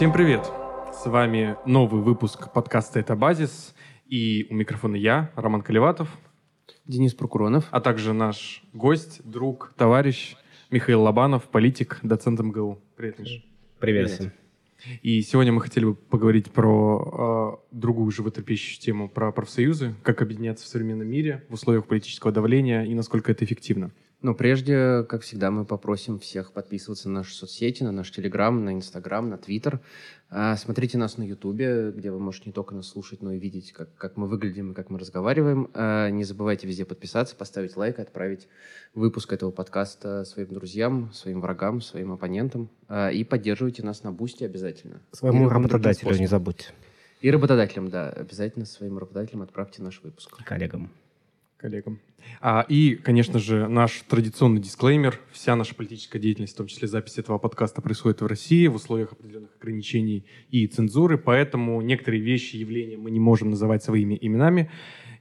Всем привет! С вами новый выпуск подкаста «Это базис». И у микрофона я, Роман Колеватов. Денис Прокуронов. А также наш гость, друг, товарищ Михаил Лобанов, политик, доцент МГУ. Привет, Миша. Привет, всем. И сегодня мы хотели бы поговорить про э, другую животрепещущую тему, про профсоюзы, как объединяться в современном мире в условиях политического давления и насколько это эффективно. Но прежде, как всегда, мы попросим всех подписываться на наши соцсети, на наш Телеграм, на Инстаграм, на Твиттер. А, смотрите нас на Ютубе, где вы можете не только нас слушать, но и видеть, как, как мы выглядим и как мы разговариваем. А, не забывайте везде подписаться, поставить лайк, отправить выпуск этого подкаста своим друзьям, своим врагам, своим оппонентам. А, и поддерживайте нас на Бусте обязательно. Своему работодателю не забудьте. И работодателям, да. Обязательно своим работодателям отправьте наш выпуск. Коллегам коллегам. А, и, конечно же, наш традиционный дисклеймер. Вся наша политическая деятельность, в том числе запись этого подкаста, происходит в России в условиях определенных ограничений и цензуры, поэтому некоторые вещи, явления мы не можем называть своими именами.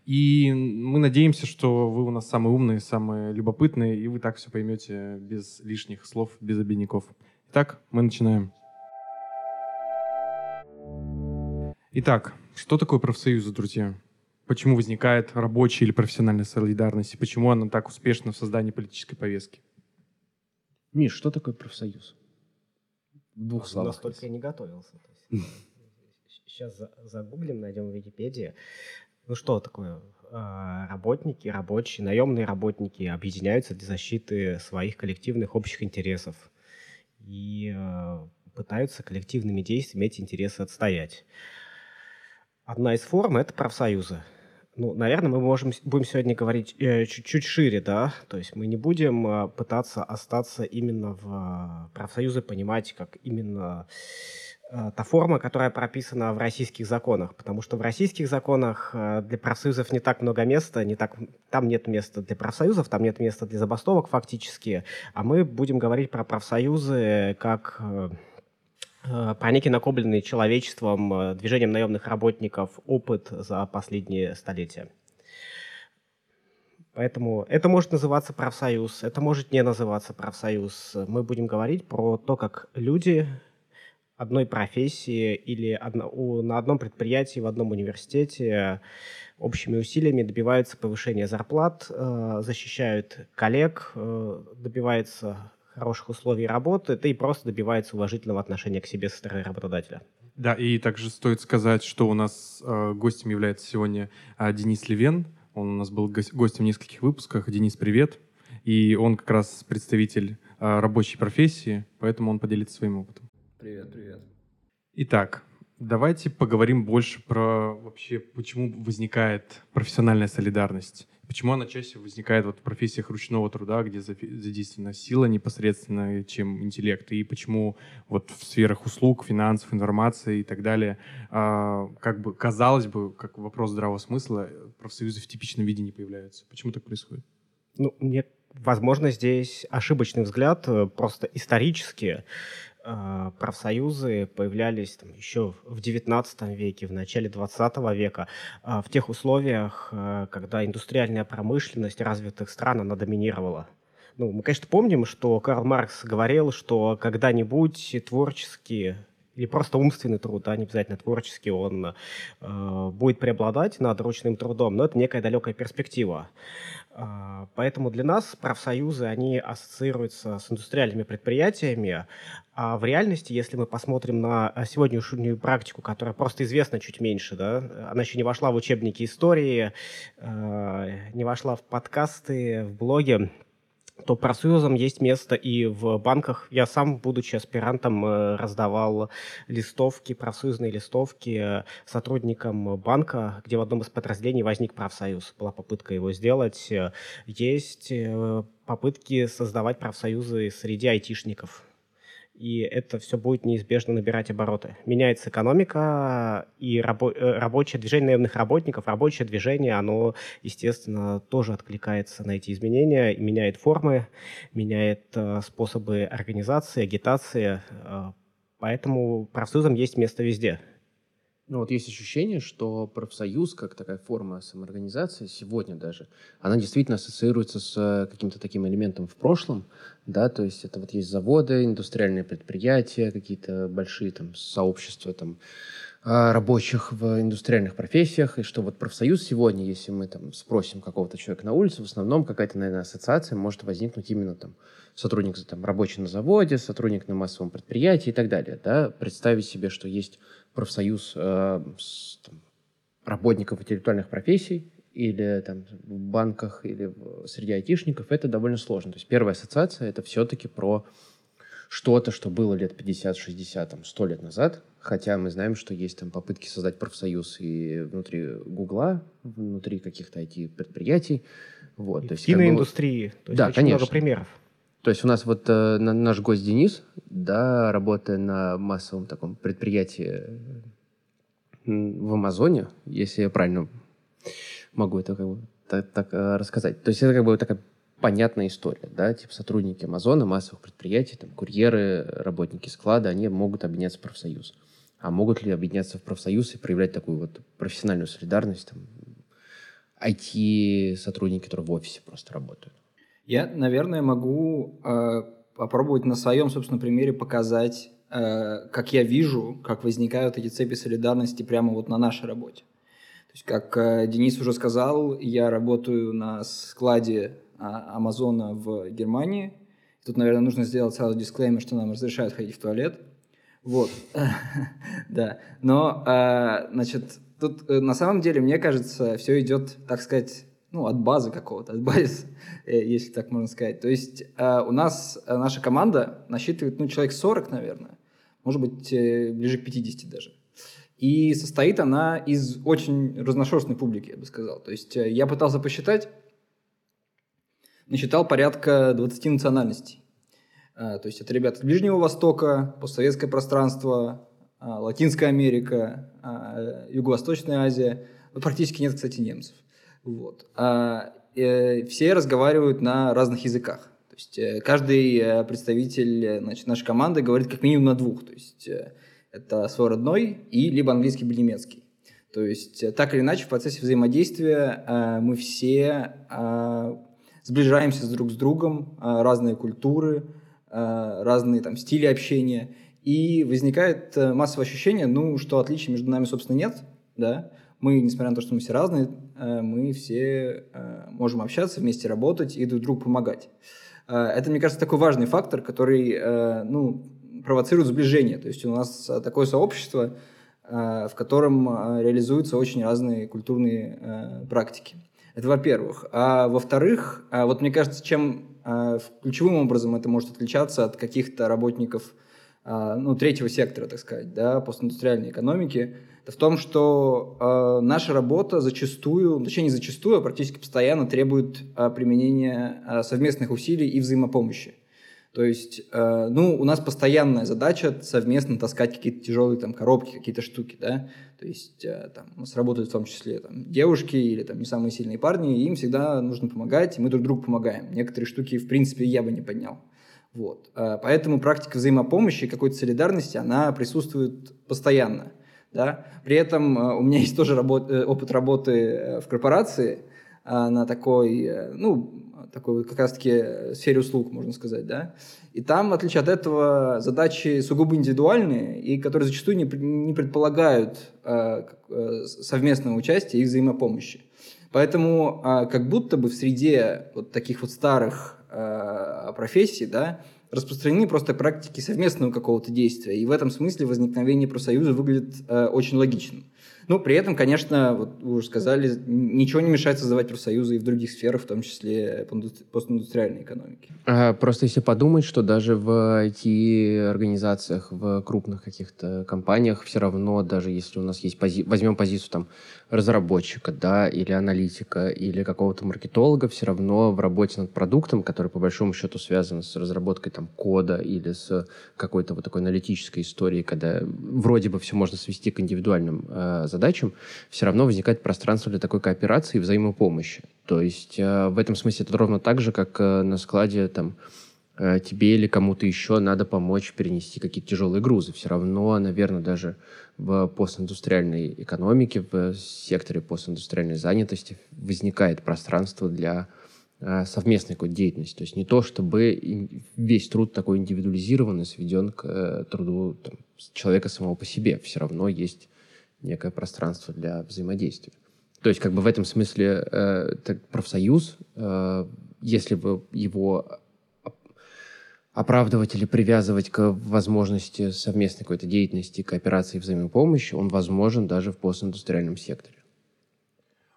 И мы надеемся, что вы у нас самые умные, самые любопытные, и вы так все поймете без лишних слов, без обидников. Итак, мы начинаем. Итак, что такое профсоюзы, друзья? Почему возникает рабочая или профессиональная солидарность, и почему она так успешна в создании политической повестки. Миш, что такое профсоюз? В двух словах. Настолько я не готовился. Сейчас загуглим, найдем в Википедии. Ну что такое? А, работники, рабочие, наемные работники объединяются для защиты своих коллективных общих интересов и а, пытаются коллективными действиями эти интересы отстоять. Одна из форм – это профсоюзы. Ну, наверное, мы можем, будем сегодня говорить э, чуть-чуть шире, да, то есть мы не будем э, пытаться остаться именно в э, профсоюзы, понимать как именно э, та форма, которая прописана в российских законах, потому что в российских законах для профсоюзов не так много места, не так, там нет места для профсоюзов, там нет места для забастовок фактически, а мы будем говорить про профсоюзы как... Э, про некий накопленный человечеством, э, движением наемных работников опыт за последние столетия. Поэтому это может называться профсоюз, это может не называться профсоюз. Мы будем говорить про то, как люди одной профессии или одно, у, на одном предприятии, в одном университете общими усилиями добиваются повышения зарплат, э, защищают коллег, э, добиваются хороших условий работы, ты просто добивается уважительного отношения к себе со стороны работодателя. Да, и также стоит сказать, что у нас э, гостем является сегодня э, Денис Левен. Он у нас был го- гостем в нескольких выпусках. Денис, привет. И он как раз представитель э, рабочей профессии, поэтому он поделится своим опытом. Привет, привет. Итак, давайте поговорим больше про вообще, почему возникает профессиональная солидарность. Почему она чаще возникает вот в профессиях ручного труда, где задействована сила непосредственно, чем интеллект? И почему вот в сферах услуг, финансов, информации и так далее, а, как бы казалось бы, как вопрос здравого смысла, профсоюзы в типичном виде не появляются? Почему так происходит? Ну, мне, возможно, здесь ошибочный взгляд, э, просто исторически профсоюзы появлялись там, еще в XIX веке, в начале XX века, а, в тех условиях, а, когда индустриальная промышленность развитых стран, она доминировала. Ну, мы, конечно, помним, что Карл Маркс говорил, что когда-нибудь творческие или просто умственный труд, а не обязательно творческий, он э, будет преобладать над ручным трудом, но это некая далекая перспектива. Э, поэтому для нас профсоюзы, они ассоциируются с индустриальными предприятиями, а в реальности, если мы посмотрим на сегодняшнюю практику, которая просто известна чуть меньше, да, она еще не вошла в учебники истории, э, не вошла в подкасты, в блоги, то профсоюзам есть место и в банках. Я сам, будучи аспирантом, э, раздавал листовки, профсоюзные листовки сотрудникам банка, где в одном из подразделений возник профсоюз. Была попытка его сделать. Есть э, попытки создавать профсоюзы среди айтишников и это все будет неизбежно набирать обороты. Меняется экономика, и рабо- э, рабочее движение наемных работников, рабочее движение, оно, естественно, тоже откликается на эти изменения, и меняет формы, меняет э, способы организации, агитации, э, поэтому профсоюзам есть место везде. Ну вот есть ощущение, что профсоюз, как такая форма самоорганизации, сегодня даже, она действительно ассоциируется с каким-то таким элементом в прошлом, да, то есть это вот есть заводы, индустриальные предприятия, какие-то большие там сообщества там а, рабочих в индустриальных профессиях, и что вот профсоюз сегодня, если мы там спросим какого-то человека на улице, в основном какая-то, наверное, ассоциация может возникнуть именно там сотрудник там, рабочий на заводе, сотрудник на массовом предприятии и так далее. Да? Представить себе, что есть профсоюз э, с, там, работников интеллектуальных профессий или там, в банках или в, среди айтишников, это довольно сложно. То есть первая ассоциация — это все-таки про что-то, что было лет 50, 60, там, 100 лет назад, хотя мы знаем, что есть там попытки создать профсоюз и внутри Гугла, внутри каких-то IT-предприятий. Вот, и то есть, киноиндустрии. Как бы... То есть да, очень конечно. много примеров. То есть у нас вот э, наш гость Денис, да, работая на массовом таком предприятии в Амазоне, если я правильно могу это как бы так, так э, рассказать. То есть это как бы такая понятная история, да, типа сотрудники Амазона, массовых предприятий, там, курьеры, работники склада, они могут объединяться в профсоюз. А могут ли объединяться в профсоюз и проявлять такую вот профессиональную солидарность, там, IT-сотрудники, которые в офисе просто работают? Я, наверное, могу э, попробовать на своем, собственно, примере показать, э, как я вижу, как возникают эти цепи солидарности прямо вот на нашей работе. То есть, как э, Денис уже сказал, я работаю на складе э, Амазона в Германии. Тут, наверное, нужно сделать сразу дисклеймер, что нам разрешают ходить в туалет. Вот, да. Но, э, значит, тут э, на самом деле, мне кажется, все идет, так сказать, ну, от базы какого-то, от базы, э, если так можно сказать. То есть э, у нас э, наша команда насчитывает, ну, человек 40, наверное, может быть, ближе к 50 даже. И состоит она из очень разношерстной публики, я бы сказал. То есть я пытался посчитать, насчитал порядка 20 национальностей. То есть это ребята с Ближнего Востока, постсоветское пространство, Латинская Америка, Юго-Восточная Азия. Практически нет, кстати, немцев. Вот. А, э, все разговаривают на разных языках. То есть э, каждый э, представитель э, значит, нашей команды говорит как минимум на двух. То есть э, это свой родной и либо английский, либо немецкий. То есть э, так или иначе в процессе взаимодействия э, мы все э, сближаемся друг с другом, э, разные культуры, э, разные там стили общения. И возникает э, массовое ощущение, ну, что отличий между нами, собственно, нет, да, мы, несмотря на то, что мы все разные, мы все э, можем общаться, вместе работать и друг другу помогать. Э, это, мне кажется, такой важный фактор, который ну, провоцирует сближение. То есть у нас такое сообщество, в котором реализуются очень разные культурные практики. Это во-первых. А во-вторых, вот мне кажется, чем ключевым образом это может отличаться от каких-то работников ну, третьего сектора, так сказать, да, постиндустриальной экономики – в том, что э, наша работа зачастую, точнее не зачастую, а практически постоянно требует э, применения э, совместных усилий и взаимопомощи. То есть, э, ну, у нас постоянная задача совместно таскать какие-то тяжелые там коробки, какие-то штуки, да. То есть, э, там, у нас работают в том числе там, девушки или там не самые сильные парни, и им всегда нужно помогать, и мы друг другу помогаем. Некоторые штуки, в принципе, я бы не поднял. Вот. Э, поэтому практика взаимопомощи, какой-то солидарности, она присутствует постоянно да. При этом э, у меня есть тоже работ, э, опыт работы э, в корпорации на такой, ну, такой как раз-таки сфере услуг, можно сказать, да. И там, в отличие от этого, задачи сугубо индивидуальные, и которые зачастую не, не предполагают совместного участия и взаимопомощи. Поэтому как будто бы в среде вот таких вот старых профессий, да, распространены просто практики совместного какого-то действия. И в этом смысле возникновение профсоюза выглядит э, очень логичным. Ну, при этом, конечно, вот вы уже сказали, ничего не мешает создавать профсоюзы и в других сферах, в том числе постиндустриальной экономики. А, просто если подумать, что даже в IT-организациях, в крупных каких-то компаниях все равно, даже если у нас есть пози... возьмем позицию там разработчика, да, или аналитика, или какого-то маркетолога, все равно в работе над продуктом, который по большому счету связан с разработкой там кода или с какой-то вот такой аналитической историей, когда вроде бы все можно свести к индивидуальным э, задачам, все равно возникает пространство для такой кооперации и взаимопомощи. То есть э, в этом смысле это ровно так же, как э, на складе там э, тебе или кому-то еще надо помочь перенести какие-то тяжелые грузы. Все равно, наверное, даже в постиндустриальной экономике, в секторе постиндустриальной занятости возникает пространство для совместной какой-то деятельности. То есть не то, чтобы весь труд такой индивидуализированный сведен к труду там, человека самого по себе. Все равно есть некое пространство для взаимодействия. То есть как бы в этом смысле э, профсоюз, э, если бы его оправдывать или привязывать к возможности совместной какой-то деятельности, кооперации и взаимопомощи, он возможен даже в постиндустриальном секторе.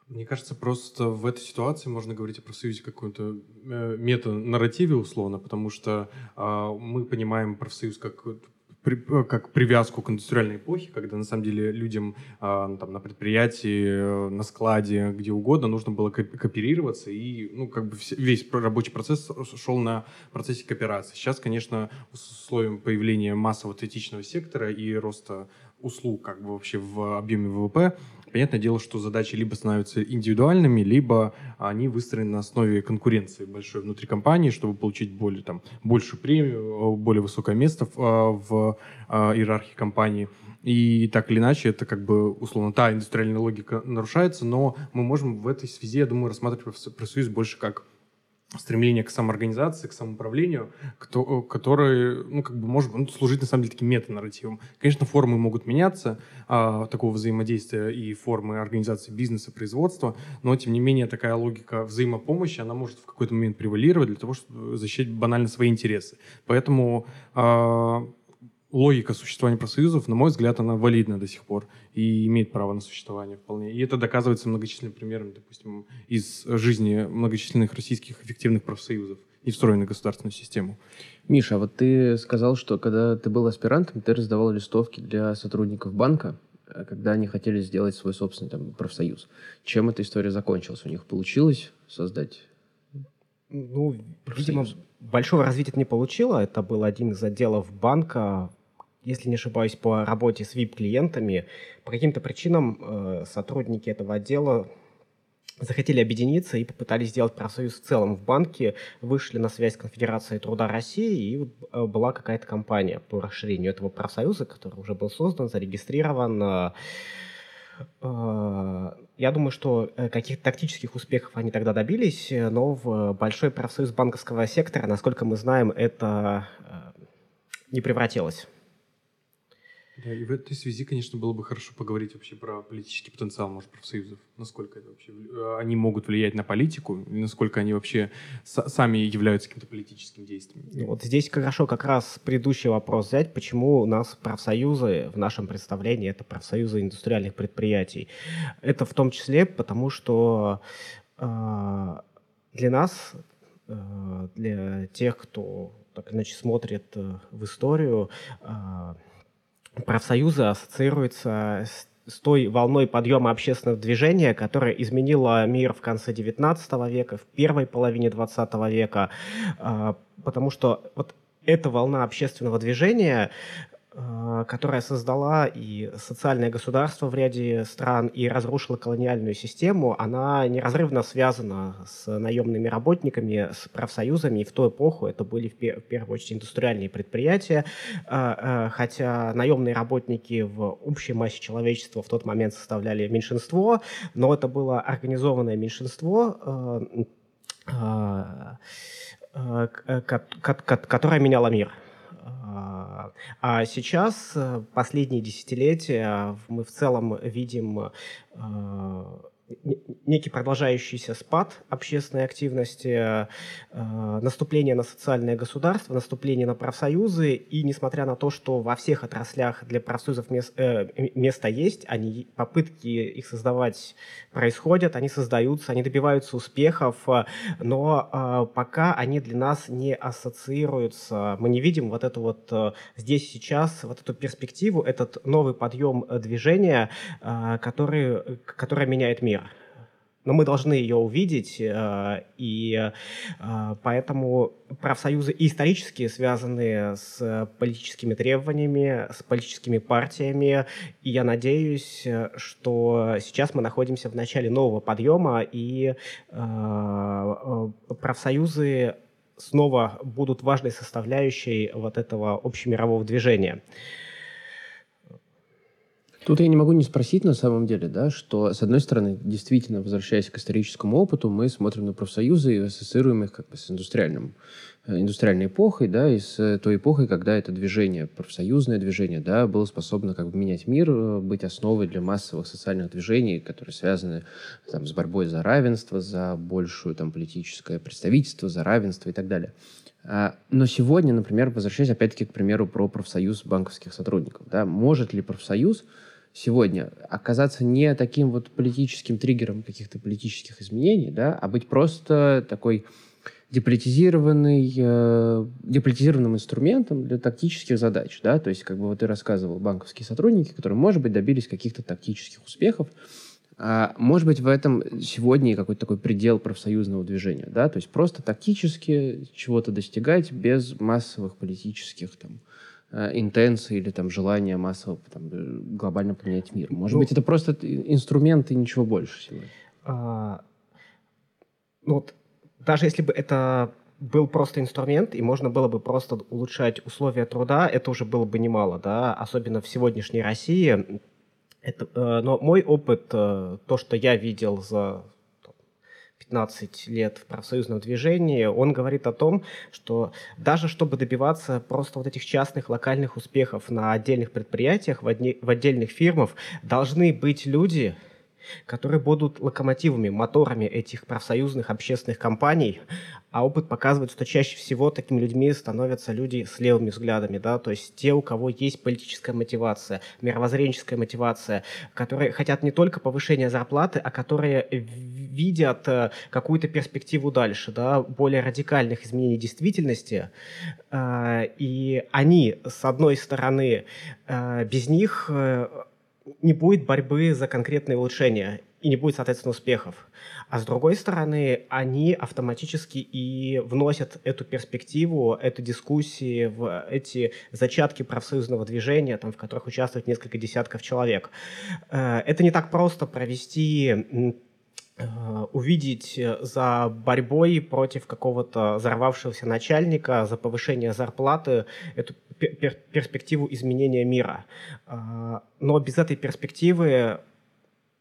Мне кажется, просто в этой ситуации можно говорить о профсоюзе каком-то э, мета-нарративе условно, потому что э, мы понимаем профсоюз как при, э, как привязку к индустриальной эпохе, когда на самом деле людям э, там, на предприятии, э, на складе, где угодно нужно было кооперироваться, и ну, как бы весь рабочий процесс шел на процессе кооперации. Сейчас, конечно, с условием появления массового третичного сектора и роста услуг как бы вообще в объеме ВВП, понятное дело, что задачи либо становятся индивидуальными, либо они выстроены на основе конкуренции большой внутри компании, чтобы получить более, там, большую премию, более высокое место в, а, иерархии компании. И так или иначе, это как бы, условно, та индустриальная логика нарушается, но мы можем в этой связи, я думаю, рассматривать профсоюз больше как стремление к самоорганизации, к самоуправлению, кто, который, ну, как бы может ну, служить, на самом деле, таким метанарративом. Конечно, формы могут меняться, а, такого взаимодействия и формы организации бизнеса, производства, но, тем не менее, такая логика взаимопомощи, она может в какой-то момент превалировать для того, чтобы защищать банально свои интересы. Поэтому а, логика существования профсоюзов, на мой взгляд, она валидна до сих пор и имеет право на существование вполне. И это доказывается многочисленными примерами, допустим, из жизни многочисленных российских эффективных профсоюзов и встроенных в государственную систему. Миша, а вот ты сказал, что когда ты был аспирантом, ты раздавал листовки для сотрудников банка, э, когда они хотели сделать свой собственный там, профсоюз. Чем эта история закончилась? У них получилось создать ну, видимо, большого развития не получило. Это был один из отделов банка если не ошибаюсь, по работе с VIP-клиентами. По каким-то причинам э, сотрудники этого отдела захотели объединиться и попытались сделать профсоюз в целом в банке, вышли на связь с Конфедерацией труда России, и э, была какая-то компания по расширению этого профсоюза, который уже был создан, зарегистрирован. Э, я думаю, что каких-то тактических успехов они тогда добились, но в большой профсоюз банковского сектора, насколько мы знаем, это не превратилось. Да, и в этой связи, конечно, было бы хорошо поговорить вообще про политический потенциал, может, профсоюзов. Насколько это вообще, э, они могут влиять на политику, насколько они вообще сами являются каким-то политическим действием. Ну, вот здесь хорошо как раз предыдущий вопрос взять, почему у нас профсоюзы в нашем представлении это профсоюзы индустриальных предприятий. Это в том числе потому, что э, для нас, э, для тех, кто так иначе смотрит э, в историю, э, профсоюзы ассоциируются с с той волной подъема общественного движения, которая изменила мир в конце XIX века, в первой половине XX века, а, потому что вот эта волна общественного движения которая создала и социальное государство в ряде стран и разрушила колониальную систему, она неразрывно связана с наемными работниками, с профсоюзами. И в ту эпоху это были в, первую очередь индустриальные предприятия, э, э, хотя наемные работники в общей массе человечества в тот момент составляли меньшинство, но это было организованное меньшинство, которое меняло мир. А, а сейчас, э, последние десятилетия, мы в целом видим э, некий продолжающийся спад общественной активности, э, наступление на социальное государство, наступление на профсоюзы, и несмотря на то, что во всех отраслях для профсоюзов мест, э, место есть, они, попытки их создавать происходят, они создаются, они добиваются успехов, но э, пока они для нас не ассоциируются, мы не видим вот эту вот э, здесь сейчас, вот эту перспективу, этот новый подъем э, движения, э, который, который меняет мир но мы должны ее увидеть, э, и э, поэтому профсоюзы исторически связаны с политическими требованиями, с политическими партиями, и я надеюсь, что сейчас мы находимся в начале нового подъема, и э, профсоюзы снова будут важной составляющей вот этого общемирового движения. Тут я не могу не спросить на самом деле, да, что, с одной стороны, действительно, возвращаясь к историческому опыту, мы смотрим на профсоюзы и ассоциируем их как бы с индустриальным, э, индустриальной эпохой, да, и с той эпохой, когда это движение, профсоюзное движение, да, было способно как бы менять мир, э, быть основой для массовых социальных движений, которые связаны там, с борьбой за равенство, за большую там политическое представительство, за равенство и так далее. А, но сегодня, например, возвращаясь опять-таки к примеру про профсоюз банковских сотрудников, да, может ли профсоюз сегодня оказаться не таким вот политическим триггером каких-то политических изменений, да, а быть просто такой деполитизированный, э, деполитизированным инструментом для тактических задач, да, то есть, как бы вот ты рассказывал, банковские сотрудники, которые, может быть, добились каких-то тактических успехов, а, может быть, в этом сегодня какой-то такой предел профсоюзного движения, да, то есть просто тактически чего-то достигать без массовых политических там, Э, интенции или там желания массово там, э, глобально поменять мир. Может ну, быть, это просто инструмент и ничего больше сегодня. А, ну вот, даже если бы это был просто инструмент, и можно было бы просто улучшать условия труда, это уже было бы немало, да, особенно в сегодняшней России. Это, э, но мой опыт, э, то, что я видел за 15 лет в профсоюзном движении, он говорит о том, что даже чтобы добиваться просто вот этих частных локальных успехов на отдельных предприятиях, в, одни, в отдельных фирмах, должны быть люди, которые будут локомотивами, моторами этих профсоюзных общественных компаний, а опыт показывает, что чаще всего такими людьми становятся люди с левыми взглядами, да, то есть те, у кого есть политическая мотивация, мировоззренческая мотивация, которые хотят не только повышения зарплаты, а которые видят э, какую-то перспективу дальше, да, более радикальных изменений действительности, э, и они, с одной стороны, э, без них не будет борьбы за конкретные улучшения и не будет, соответственно, успехов. А с другой стороны, они автоматически и вносят эту перспективу, эту дискуссии в эти зачатки профсоюзного движения, там, в которых участвует несколько десятков человек. Э, это не так просто провести увидеть за борьбой против какого-то взорвавшегося начальника, за повышение зарплаты, эту пер перспективу изменения мира. Э, но без этой перспективы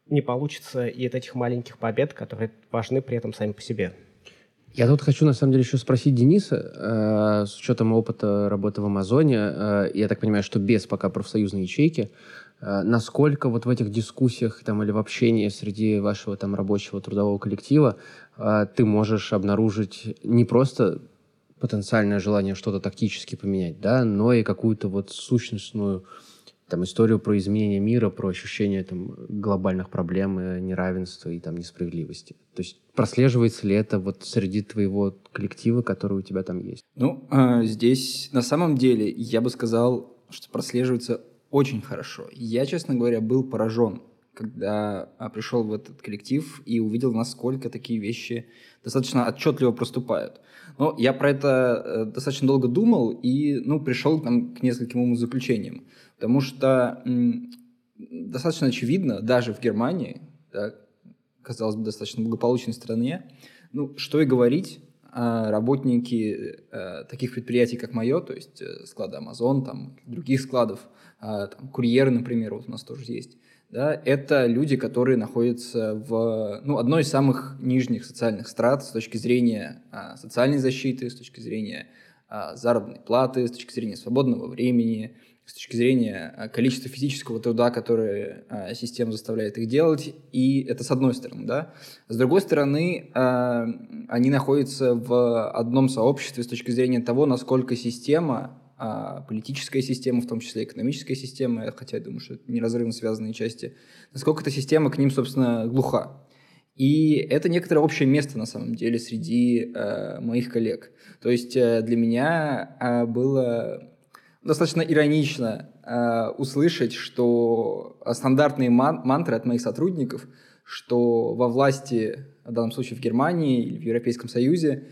не получится и от этих маленьких побед, которые важны при этом сами по себе. Я тут хочу, на самом деле, еще спросить Дениса, э, с учетом опыта работы в Амазоне, э, я так понимаю, что без пока профсоюзной ячейки, э, насколько вот в этих дискуссиях там, или в общении среди вашего там рабочего трудового коллектива э, ты можешь обнаружить не просто потенциальное желание что-то тактически поменять, да, но и какую-то вот сущностную там историю про изменение мира, про ощущение там глобальных проблем, неравенства и там несправедливости. То есть прослеживается ли это вот среди твоего коллектива, который у тебя там есть? Ну, э, здесь на самом деле я бы сказал, что прослеживается очень хорошо. Я, честно говоря, был поражен, когда а, пришел в этот коллектив и увидел, насколько такие вещи достаточно отчетливо проступают. Но я про это э, достаточно долго думал и ну, пришел там, к нескольким умозаключениям. Потому что достаточно очевидно, даже в Германии, да, казалось бы, достаточно благополучной стране, ну, что и говорить, а работники э, таких предприятий, как мое, то есть э, склады Amazon, там, других складов, там, курьеры, например, вот у нас тоже есть, да, это люди, которые находятся в ну, одной из самых нижних социальных страт с точки зрения э, социальной защиты, с точки зрения э, заработной платы, с точки зрения свободного времени, с точки зрения э, количества физического труда, которое э, система заставляет их делать, и это с одной стороны, да. С другой стороны, э, они находятся в одном сообществе с точки зрения того, насколько система, политическая система, в том числе экономическая система, хотя я думаю, что это неразрывно связанные части, насколько эта система к ним, собственно, глуха. И это некоторое общее место, на самом деле, среди э, моих коллег. То есть э, для меня э, было достаточно иронично э, услышать, что стандартные ман- мантры от моих сотрудников, что во власти, в данном случае в Германии или в Европейском Союзе,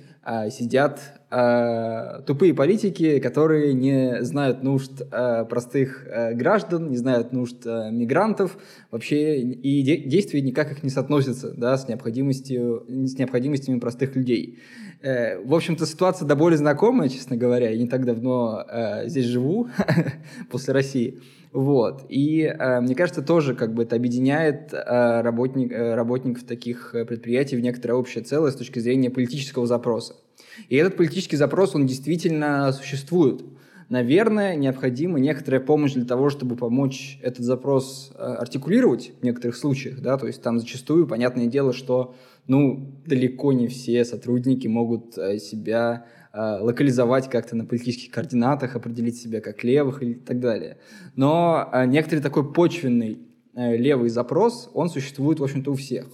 сидят э, тупые политики, которые не знают нужд э, простых граждан, не знают нужд мигрантов, вообще и де- действия никак их не соотносятся да, с, необходимостью, с необходимостями простых людей. Э, в общем-то, ситуация до боли знакомая, честно говоря. Я не так давно здесь живу, после России. Вот. И э, мне кажется, тоже как бы это объединяет э, работник, э, работников таких э, предприятий в некоторое общее целое с точки зрения политического запроса. И этот политический запрос, он действительно существует. Наверное, необходима некоторая помощь для того, чтобы помочь этот запрос э, артикулировать в некоторых случаях, да, то есть там зачастую, понятное дело, что, ну, далеко не все сотрудники могут э, себя локализовать как-то на политических координатах, определить себя как левых и так далее. Но некоторый такой почвенный левый запрос, он существует, в общем-то, у всех.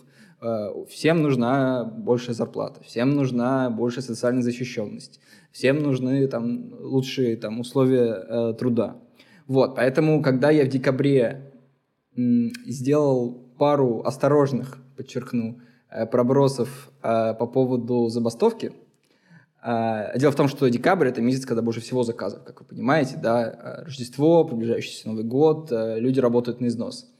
Всем нужна большая зарплата, всем нужна большая социальная защищенность, всем нужны там лучшие там условия э, труда. Вот, поэтому, когда я в декабре м, сделал пару осторожных, подчеркну, э, пробросов э, по поводу забастовки, э, дело в том, что декабрь это месяц, когда больше всего заказов, как вы понимаете, да, э, Рождество, приближающийся Новый год, э, люди работают на износ.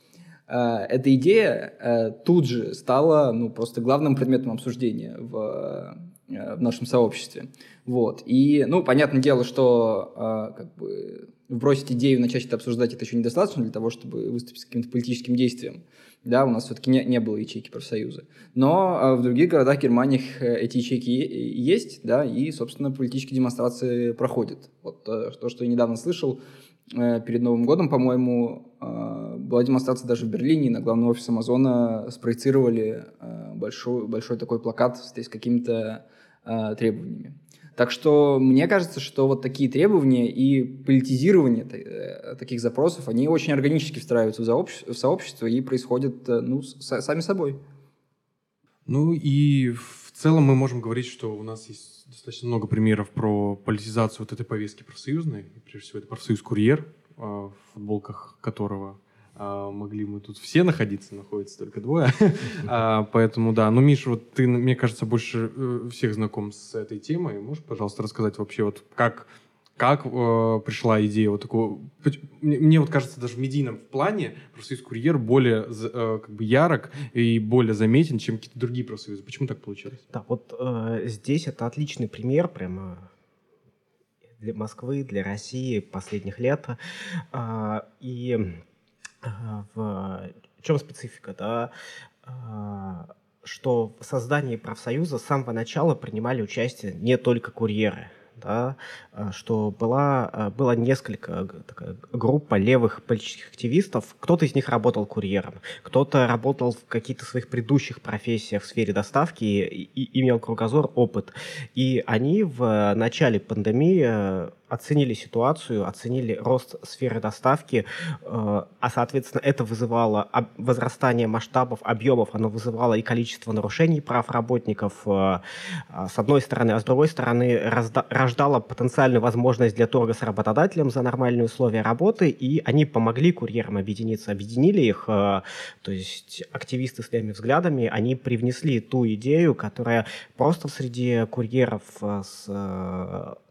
Эта идея тут же стала ну, просто главным предметом обсуждения в в нашем сообществе. Вот. И, ну, понятное дело, что как бы вбросить идею, начать это обсуждать, это еще недостаточно для того, чтобы выступить с каким-то политическим действием. Да, у нас все-таки не, не было ячейки профсоюза. Но э, в других городах Германии эти ячейки есть, да, и, собственно, политические демонстрации проходят. Вот то, что я недавно слышал, перед Новым годом, по-моему, была демонстрация даже в Берлине, на главный офис Амазона спроецировали большой, большой такой плакат с какими-то э, требованиями. Так что мне кажется, что вот такие требования и политизирование э, таких запросов, они очень органически встраиваются в, сообщество и происходят э, ну, сами собой. Ну и в целом мы можем говорить, что у нас есть достаточно много примеров про политизацию вот этой повестки профсоюзной. Прежде всего, это профсоюз «Курьер», э, в футболках которого а, могли мы тут все находиться, находится только двое. а, поэтому да, ну, Миша, вот ты, мне кажется, больше э, всех знаком с этой темой. Можешь, пожалуйста, рассказать вообще, вот как, как э, пришла идея вот такого... Мне, мне вот кажется, даже в медийном плане профсоюз «Курьер» более э, как бы ярок и более заметен, чем какие-то другие профсоюзы. Почему так получилось? Да, вот э, здесь это отличный пример прямо для Москвы, для России последних лет. Э, и в чем специфика, да, а, что в создании профсоюза с самого начала принимали участие не только курьеры, да, а, что была, а, было несколько такая, группа левых политических активистов. Кто-то из них работал курьером, кто-то работал в каких-то своих предыдущих профессиях в сфере доставки и, и имел кругозор, опыт. И они в начале пандемии оценили ситуацию, оценили рост сферы доставки, э, а, соответственно, это вызывало возрастание масштабов, объемов, оно вызывало и количество нарушений прав работников, э, а, с одной стороны, а с другой стороны, рождало потенциальную возможность для торга с работодателем за нормальные условия работы, и они помогли курьерам объединиться, объединили их, э, то есть активисты с своими взглядами, они привнесли ту идею, которая просто среди курьеров с,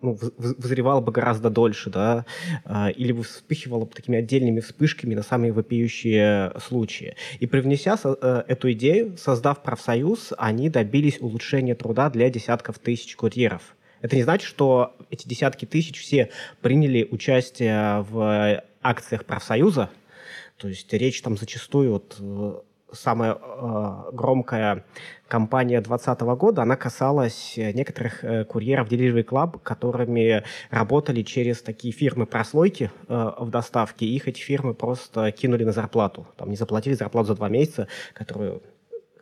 ну, вызревала бы гораздо дольше, да, а, или вспыхивало бы такими отдельными вспышками на самые вопиющие случаи. И привнеся э, эту идею, создав профсоюз, они добились улучшения труда для десятков тысяч курьеров. Это не значит, что эти десятки тысяч все приняли участие в акциях профсоюза. То есть речь там зачастую вот э, самая э, громкая кампания 2020 года, она касалась э, некоторых э, курьеров Delivery Club, которыми работали через такие фирмы прослойки э, в доставке. Их эти фирмы просто кинули на зарплату. Там не заплатили зарплату за два месяца, которую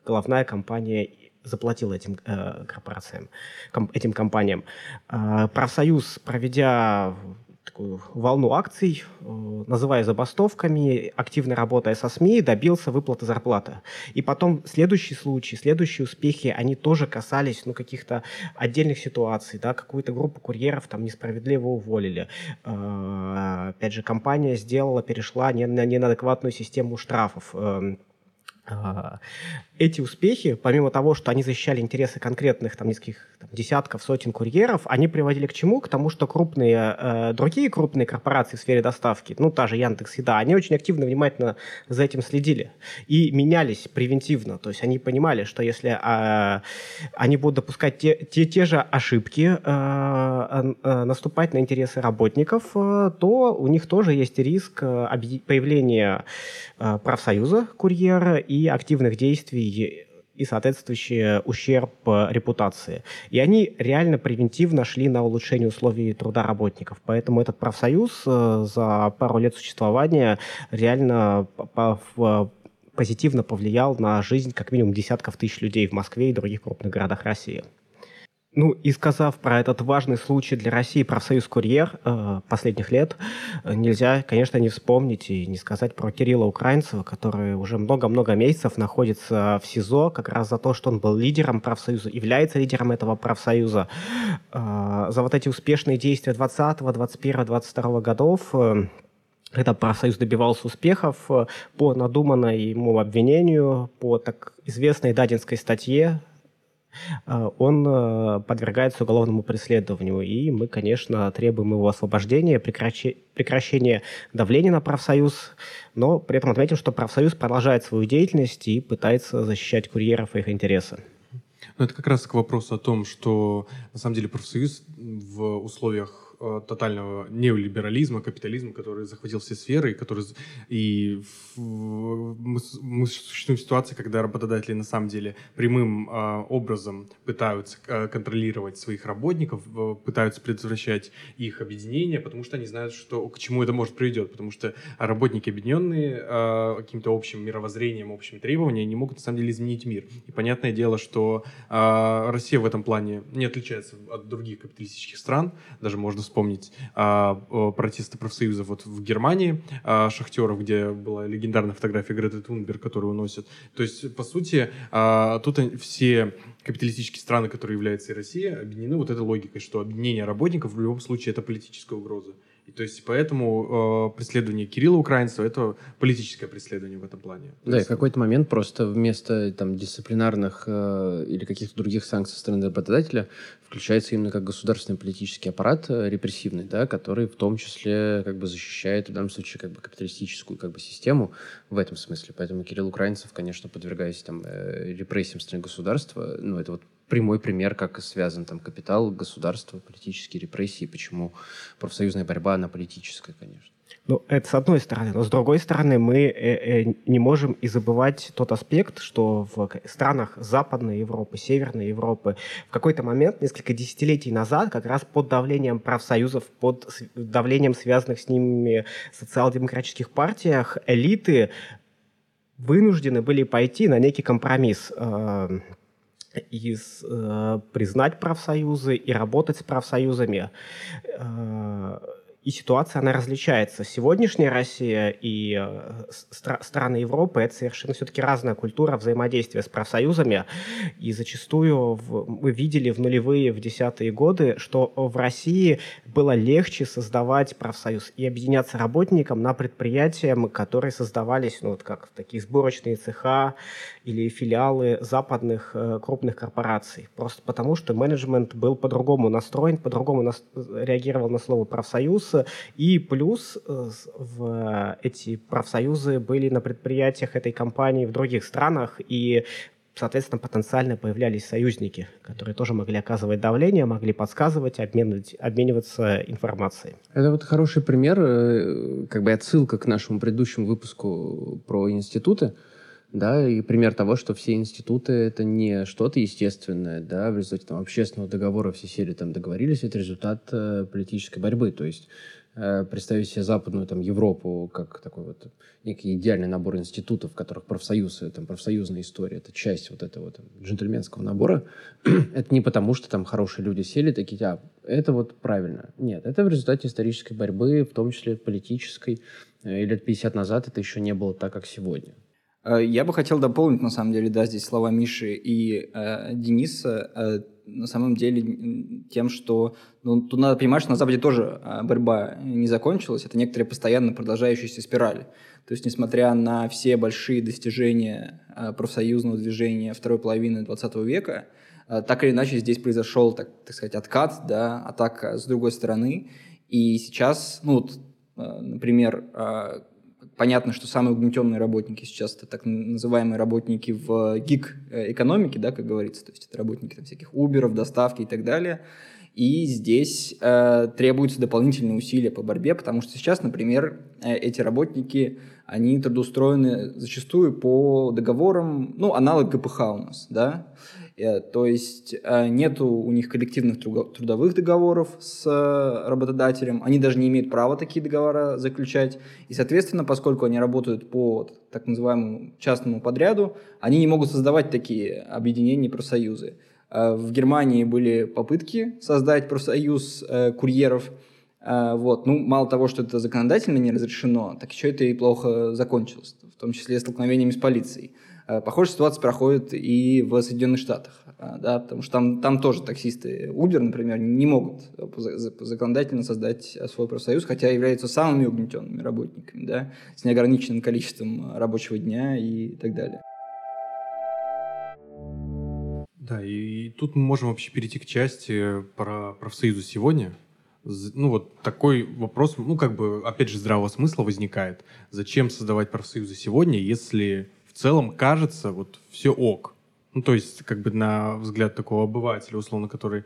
головная компания заплатила этим э, корпорациям, ком, этим компаниям. Э, профсоюз, проведя такую волну акций, э, называя забастовками, активно работая со СМИ, добился выплаты зарплаты. И потом следующие случаи, следующие успехи, они тоже касались ну, каких-то отдельных ситуаций. Да, какую-то группу курьеров там несправедливо уволили. Э, опять же, компания сделала, перешла не на неадекватную систему штрафов эм, эти успехи, помимо того, что они защищали интересы конкретных там, нескольких там, десятков, сотен курьеров, они приводили к чему? К тому, что крупные, э, другие крупные корпорации в сфере доставки, ну, та же Яндекс Еда, они очень активно, внимательно за этим следили и менялись превентивно. То есть они понимали, что если э, они будут допускать те, те, те же ошибки, э, э, наступать на интересы работников, э, то у них тоже есть риск э, появления э, профсоюза курьера и активных действий и соответствующий ущерб репутации. И они реально превентивно шли на улучшение условий труда работников. Поэтому этот профсоюз э, за пару лет существования реально позитивно повлиял на жизнь как минимум десятков тысяч людей в Москве и других крупных городах России. Ну и сказав про этот важный случай для России, профсоюз «Курьер» э, последних лет, э, нельзя, конечно, не вспомнить и не сказать про Кирилла Украинцева, который уже много-много месяцев находится в СИЗО как раз за то, что он был лидером профсоюза, является лидером этого профсоюза. Э, за вот эти успешные действия 20, 21, 22 годов э, когда профсоюз добивался успехов по надуманному ему обвинению, по так известной дадинской статье он э, подвергается уголовному преследованию. И мы, конечно, требуем его освобождения, прекращения давления на профсоюз, но при этом отметим, что профсоюз продолжает свою деятельность и пытается защищать курьеров и их интересы. Ну, это как раз к вопросу о том, что на самом деле профсоюз в условиях Э, тотального неолиберализма, капитализма, который захватил все сферы, и который и мы, существуем в ситуации, когда работодатели на самом деле прямым э, образом пытаются э, контролировать своих работников, пытаются предотвращать их объединение, потому что они знают, что к чему это может приведет, потому что работники объединенные э, каким-то общим мировоззрением, общими требованиями, не могут на самом деле изменить мир. И понятное дело, что э, Россия в этом плане не отличается от других капиталистических стран, даже можно а, протесты профсоюзов вот в Германии, а, шахтеров, где была легендарная фотография Греты Тунберг, которую уносят. То есть, по сути, а, тут все капиталистические страны, которые являются и Россия, объединены вот этой логикой, что объединение работников в любом случае это политическая угроза. И то есть поэтому э, преследование Кирилла Украинцева это политическое преследование в этом плане. То да, есть... в какой-то момент просто вместо там дисциплинарных э, или каких-то других санкций со стороны работодателя включается именно как государственный политический аппарат э, репрессивный, да, который в том числе как бы защищает в данном случае как бы капиталистическую как бы систему в этом смысле. Поэтому Кирилл Украинцев, конечно, подвергаясь там э, репрессиям со стороны государства, ну это вот прямой пример, как связан там капитал, государство, политические репрессии, почему профсоюзная борьба, она политическая, конечно. Ну, это с одной стороны. Но с другой стороны, мы э, э, не можем и забывать тот аспект, что в странах Западной Европы, Северной Европы в какой-то момент, несколько десятилетий назад, как раз под давлением профсоюзов, под давлением связанных с ними социал-демократических партиях, элиты вынуждены были пойти на некий компромисс. Э, и э, признать профсоюзы и работать с профсоюзами. Э, и ситуация, она различается. Сегодняшняя Россия и э, стра- страны Европы – это совершенно все-таки разная культура взаимодействия с профсоюзами. И зачастую в, мы видели в нулевые, в десятые годы, что в России было легче создавать профсоюз и объединяться работникам на предприятия, которые создавались, ну, вот как такие сборочные цеха или филиалы западных э, крупных корпораций. Просто потому, что менеджмент был по-другому настроен, по-другому нас- реагировал на слово профсоюз, и плюс э, в эти профсоюзы были на предприятиях этой компании в других странах, и соответственно, потенциально появлялись союзники, которые тоже могли оказывать давление, могли подсказывать, обменивать, обмениваться информацией. Это вот хороший пример, э, как бы отсылка к нашему предыдущему выпуску про институты, да, и пример того, что все институты — это не что-то естественное, да, в результате там, общественного договора все сели там договорились, это результат э, политической борьбы, то есть э, представить себе западную там Европу как такой вот некий идеальный набор институтов, в которых профсоюзы, там профсоюзная история, это часть вот этого там, джентльменского набора, это не потому, что там хорошие люди сели такие, а, это вот правильно. Нет, это в результате исторической борьбы, в том числе политической, э, и лет 50 назад это еще не было так, как сегодня. Э, я бы хотел дополнить, на самом деле, да, здесь слова Миши и э, Дениса. Э, на самом деле тем, что ну, тут надо понимать, что на Западе тоже а, борьба не закончилась, это некоторые постоянно продолжающиеся спирали. То есть, несмотря на все большие достижения а, профсоюзного движения второй половины 20 века, так или иначе здесь произошел, так, так сказать, откат, да, атака с другой стороны. И сейчас, ну, вот, например, понятно, что самые угнетенные работники сейчас это так называемые работники в гиг-экономике, да, как говорится, то есть это работники там, всяких уберов, доставки и так далее. И здесь э, требуются дополнительные усилия по борьбе, потому что сейчас, например, э, эти работники, они трудоустроены зачастую по договорам, ну, аналог ГПХ у нас, да, Э, то есть э, нету у них коллективных трудовых договоров с э, работодателем, они даже не имеют права такие договора заключать. И, соответственно, поскольку они работают по так называемому частному подряду, они не могут создавать такие объединения профсоюзы. В Германии были попытки создать профсоюз курьеров. Вот. Ну, мало того, что это законодательно не разрешено, так еще это и плохо закончилось, в том числе столкновениями с полицией. Э, похожая ситуация проходит и в Соединенных Штатах, э, да, потому что там, там тоже таксисты Uber, например, не могут законодательно создать свой профсоюз, хотя являются самыми угнетенными работниками, да, с неограниченным количеством рабочего дня и так далее. Да, и тут мы можем вообще перейти к части про профсоюзы сегодня. Ну вот такой вопрос, ну как бы, опять же, здравого смысла возникает. Зачем создавать профсоюзы сегодня, если в целом кажется, вот все ок. Ну, то есть, как бы на взгляд такого обывателя, условно, который э,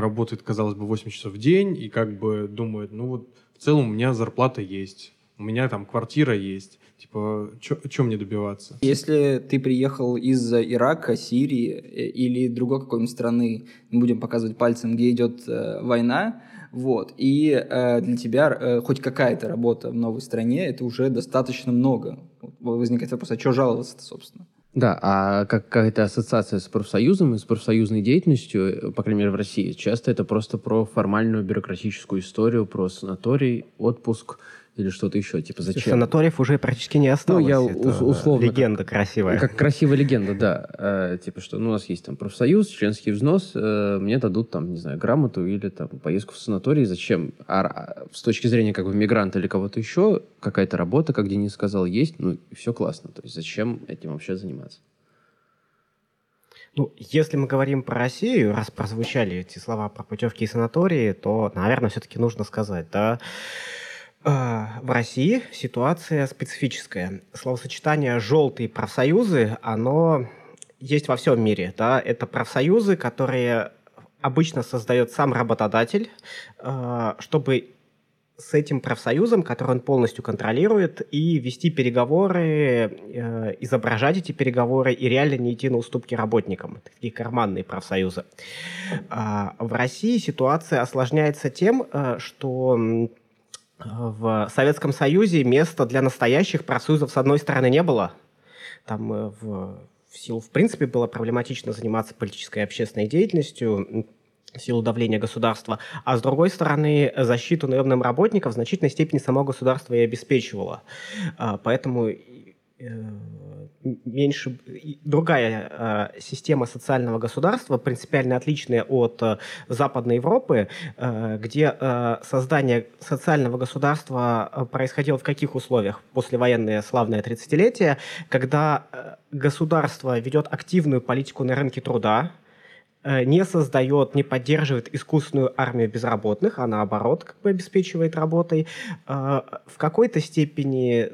работает, казалось бы, 8 часов в день и как бы думает, ну вот в целом у меня зарплата есть, у меня там квартира есть, типа, что мне добиваться? Если ты приехал из Ирака, Сирии э, или другой какой-нибудь страны, не будем показывать пальцем, где идет э, война, вот. И э, для тебя э, хоть какая-то работа в новой стране, это уже достаточно много. Возникает вопрос, а что жаловаться-то, собственно? Да, а как какая-то ассоциация с профсоюзом и с профсоюзной деятельностью, по крайней мере в России, часто это просто про формальную бюрократическую историю, про санаторий, отпуск, или что-то еще, типа зачем? Санаториев уже практически не осталось. Ну, я Это условно... Легенда как, красивая. Как красивая легенда, да. Э, типа, что ну, у нас есть там профсоюз, членский взнос, э, мне дадут там, не знаю, грамоту или там поездку в санаторий. Зачем? А, а с точки зрения как бы мигранта или кого-то еще, какая-то работа, как Денис сказал, есть, ну, и все классно. То есть зачем этим вообще заниматься? Ну, если мы говорим про Россию, раз прозвучали эти слова про путевки и санатории, то, наверное, все-таки нужно сказать, да, в России ситуация специфическая. Словосочетание «желтые профсоюзы», оно есть во всем мире. Да? Это профсоюзы, которые обычно создает сам работодатель, а, чтобы с этим профсоюзом, который он полностью контролирует, и вести переговоры, э, изображать эти переговоры и реально не идти на уступки работникам. Такие карманные профсоюзы. А, в России ситуация осложняется тем, э, что в Советском Союзе места для настоящих профсоюзов с одной стороны не было. Там э, в, в силу, в принципе, было проблематично заниматься политической и общественной деятельностью в силу давления государства, а с другой стороны, защиту наемным работников в значительной степени само государство и обеспечивало. А, поэтому э, меньше другая э, система социального государства, принципиально отличная от э, Западной Европы, э, где э, создание социального государства э, происходило в каких условиях? Послевоенное славное 30-летие, когда э, государство ведет активную политику на рынке труда, э, не создает, не поддерживает искусственную армию безработных, а наоборот как бы обеспечивает работой. Э, в какой-то степени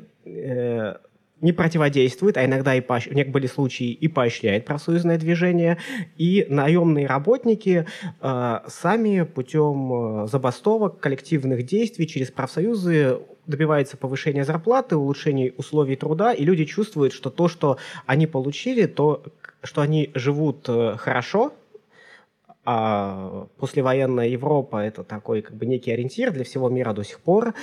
не противодействует, а иногда и поощ... были случаи и поощряет профсоюзное движение, и наемные работники э, сами путем э, забастовок, коллективных действий через профсоюзы добиваются повышения зарплаты, улучшения условий труда, и люди чувствуют, что то, что они получили, то, что они живут э, хорошо, а послевоенная Европа это такой как бы некий ориентир для всего мира до сих пор.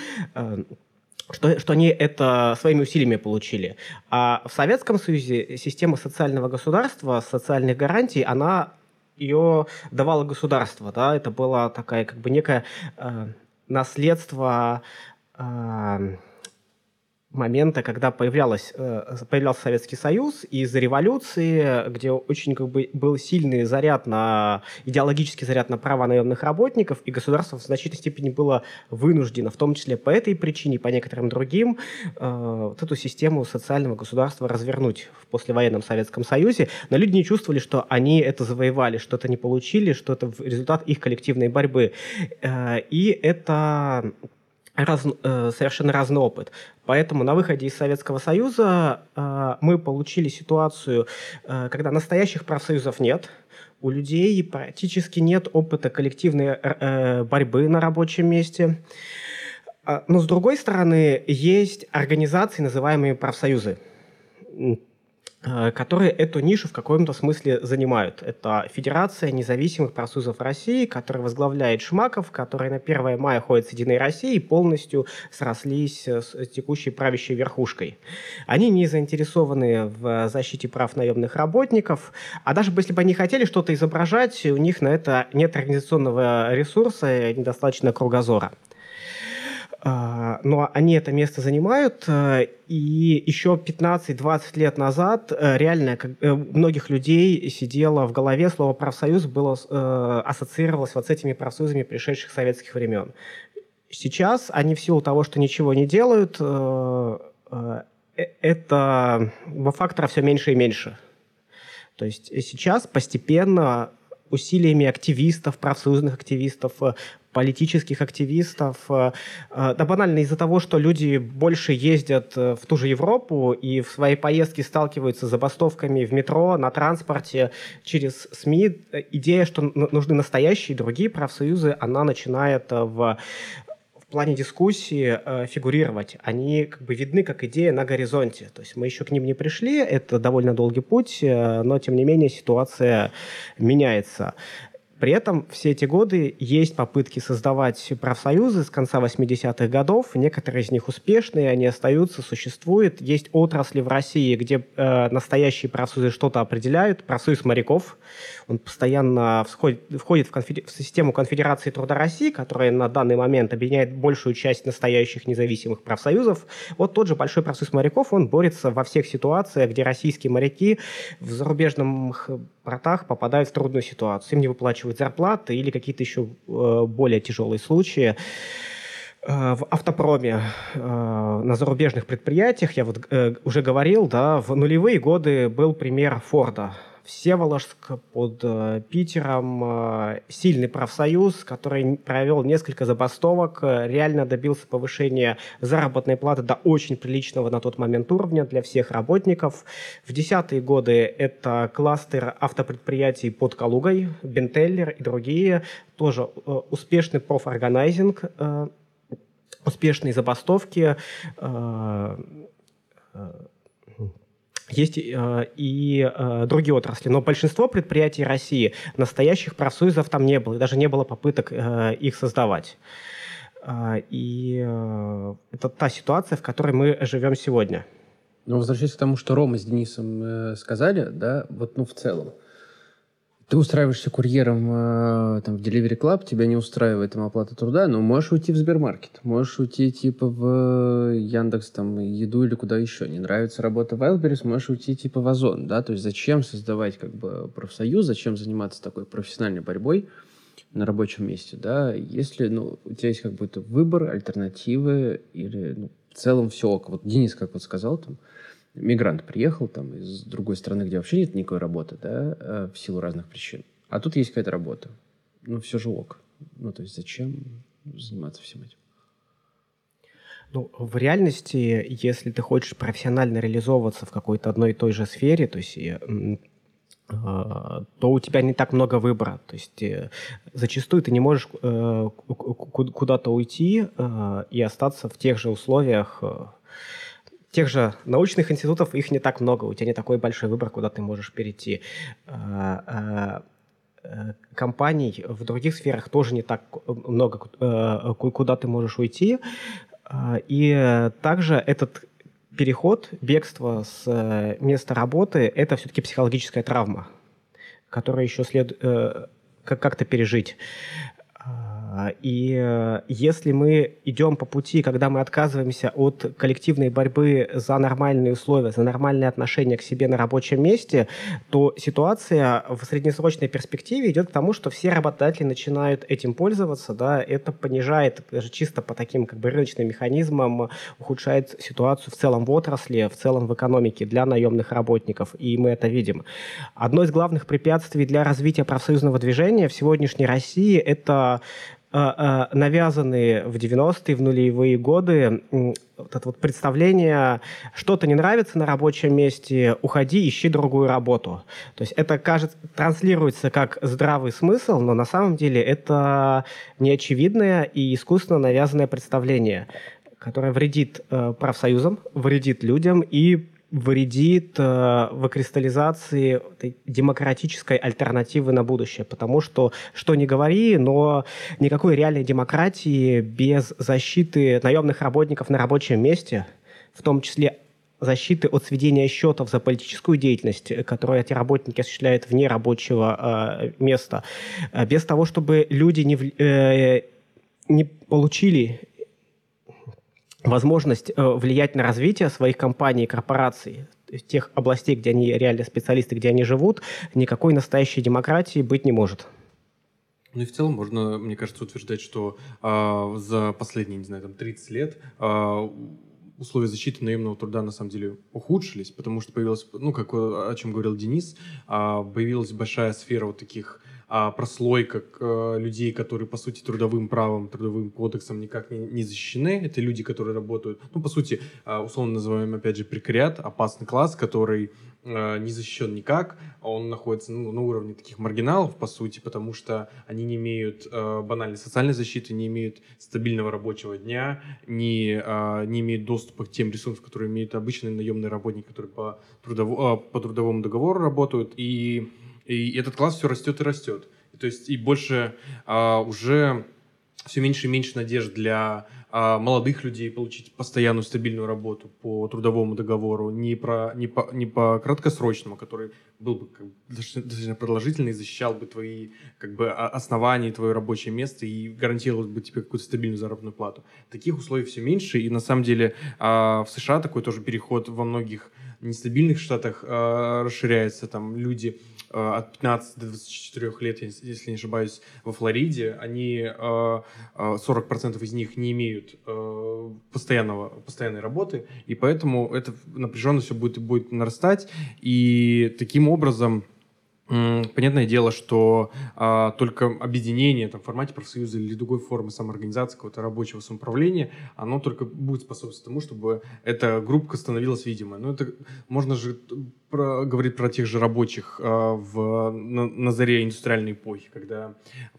Что, что они это своими усилиями получили. А в Советском Союзе система социального государства, социальных гарантий, она ее давало государство, да, это было такая как бы некое э, наследство э, момента, когда появлялась, э, появлялся Советский Союз, из-за революции, где очень как бы был сильный заряд на, идеологический заряд на права наемных работников, и государство в значительной степени было вынуждено, в том числе по этой причине, по некоторым другим, э, вот эту систему социального государства развернуть в послевоенном Советском Союзе, но люди не чувствовали, что они это завоевали, что это не получили, что это результат их коллективной борьбы. Э, и это раз, э, совершенно разный опыт. Поэтому на выходе из Советского Союза э, мы получили ситуацию, э, когда настоящих профсоюзов нет, у людей практически нет опыта коллективной э, борьбы на рабочем месте. А, но с другой стороны, есть организации, называемые профсоюзы Э, которые эту нишу в каком-то смысле занимают. Это Федерация независимых профсоюзов России, которая возглавляет Шмаков, который на 1 мая ходит с Единой Россией и полностью срослись с текущей правящей верхушкой. Они не заинтересованы в защите прав наемных работников, а даже если бы они хотели что-то изображать, у них на это нет организационного ресурса, недостаточно кругозора. А, но они это место занимают, э, и еще 15-20 лет назад э, реально э, многих людей сидело в голове слово «профсоюз» было, ассоциировалось вот с этими профсоюзами пришедших советских времен. Сейчас они в силу того, что ничего не делают, это фактора все меньше и меньше. То есть сейчас постепенно усилиями активистов, профсоюзных активистов, политических активистов. Э, э, да банально из-за того, что люди больше ездят э, в ту же Европу и в своей поездке сталкиваются с забастовками в метро, на транспорте, через СМИ. Идея, что нужны настоящие другие профсоюзы, она начинает в плане дискуссии э, фигурировать. Они как бы видны как идея на горизонте. То есть мы еще к ним не пришли, это довольно долгий путь, э, но тем не менее ситуация меняется. При этом все эти годы есть попытки создавать профсоюзы с конца 80-х годов. Некоторые из них успешные, они остаются, существуют. Есть отрасли в России, где э, настоящие профсоюзы что-то определяют. Профсоюз моряков, он постоянно входит, входит в, конфедер... в систему Конфедерации труда России, которая на данный момент объединяет большую часть настоящих независимых профсоюзов. Вот тот же Большой профсоюз моряков, он борется во всех ситуациях, где российские моряки в зарубежном портах попадают в трудную ситуацию. Им не выплачивают зарплаты или какие-то еще э, более тяжелые случаи. Э, в автопроме, э, на зарубежных предприятиях, я вот уже говорил, да, в нулевые годы был пример Форда. Всеволожск под э, Питером, э, сильный профсоюз, который провел несколько забастовок, э, реально добился повышения заработной платы до очень приличного на тот момент уровня для всех работников. В десятые годы это кластер автопредприятий под Калугой, Бентеллер и другие, тоже успешный профорганайзинг, успешные забастовки, есть э, и э, другие отрасли, но большинство предприятий России настоящих профсоюзов там не было, и даже не было попыток э, их создавать. Э, и э, это та ситуация, в которой мы живем сегодня. Но возвращаясь к тому, что Рома с Денисом э, сказали, да, вот ну в целом, ты устраиваешься курьером э, там, в Delivery Club, тебя не устраивает там оплата труда, но можешь уйти в Сбермаркет, можешь уйти типа в Яндекс, там, еду или куда еще. Не нравится работа в Wildberries, можешь уйти типа в Озон, да, то есть зачем создавать как бы профсоюз, зачем заниматься такой профессиональной борьбой на рабочем месте, да, если, ну, у тебя есть как будто выбор, альтернативы или, ну, в целом все ок. Вот Денис, как вот сказал, там, мигрант приехал там из другой страны, где вообще нет никакой работы, да, э, в силу разных причин. А тут есть какая-то работа. Ну, все же ок. Ну, то есть зачем заниматься всем этим? Ну, в реальности, если ты хочешь профессионально реализовываться в какой-то одной и той же сфере, то есть э, то у тебя не так много выбора. То есть э, зачастую ты не можешь куда-то уйти и остаться в тех же условиях, тех же научных институтов их не так много, у тебя не такой большой выбор, куда ты можешь перейти. А, а, э, компаний в других сферах тоже не так много, э, куда ты можешь уйти. А, и также этот переход, бегство с э, места работы – это все-таки психологическая травма, которую еще следует как-то пережить. А, и э, если мы идем по пути, когда мы отказываемся от коллективной борьбы за нормальные условия, за нормальные отношения к себе на рабочем месте, то ситуация в среднесрочной перспективе идет к тому, что все работодатели начинают этим пользоваться, да, это понижает даже чисто по таким как бы рыночным механизмам, ухудшает ситуацию в целом в отрасли, в целом в экономике для наемных работников, и мы это видим. Одно из главных препятствий для развития профсоюзного движения в сегодняшней России – это навязанные в 90-е, в нулевые годы вот это вот представление, что-то не нравится на рабочем месте, уходи, ищи другую работу. То есть это, кажется, транслируется как здравый смысл, но на самом деле это неочевидное и искусственно навязанное представление, которое вредит э, профсоюзам, вредит людям и вредит э, этой демократической альтернативы на будущее. Потому что, что не говори, но никакой реальной демократии без защиты наемных работников на рабочем месте, в том числе защиты от сведения счетов за политическую деятельность, которую эти работники осуществляют вне рабочего э, места, э, без того, чтобы люди не, э, не получили возможность э, влиять на развитие своих компаний и корпораций, тех областей, где они реально специалисты, где они живут, никакой настоящей демократии быть не может. Ну и в целом можно, мне кажется, утверждать, что э, за последние, не знаю, там 30 лет э, условия защиты наемного труда на самом деле ухудшились, потому что появилась, ну, как о чем говорил Денис, э, появилась большая сфера вот таких а, прослойка а, людей, которые, по сути, трудовым правом, трудовым кодексом никак не, не защищены. Это люди, которые работают, ну, по сути, а, условно называем, опять же, прекариат, опасный класс, который а, не защищен никак, он находится ну, на уровне таких маргиналов, по сути, потому что они не имеют э, банальной социальной защиты, не имеют стабильного рабочего дня, не, э, не имеют доступа к тем ресурсам, которые имеют обычные наемные работники, которые по, трудово, э, по трудовому договору работают, и и этот класс все растет и растет. То есть и больше а, уже все меньше и меньше надежд для а, молодых людей получить постоянную стабильную работу по трудовому договору, не, про, не, по, не по краткосрочному, который был бы как, достаточно продолжительный, защищал бы твои как бы, основания, твое рабочее место и гарантировал бы тебе какую-то стабильную заработную плату. Таких условий все меньше, и на самом деле а, в США такой тоже переход во многих нестабильных штатах а, расширяется. Там люди Э, от 15 до 24 лет, если не ошибаюсь, во Флориде, они, 40% э, э, из них не имеют постоянного, постоянной работы, и поэтому эта напряженность все будет, будет нарастать, и таким образом Понятное дело, что а, только объединение там, в формате профсоюза или другой формы самоорганизации, какого-то рабочего самоуправления, оно только будет способствовать тому, чтобы эта группа становилась видимой. Но это можно же про, говорить про тех же рабочих а, в, на, на заре индустриальной эпохи, когда,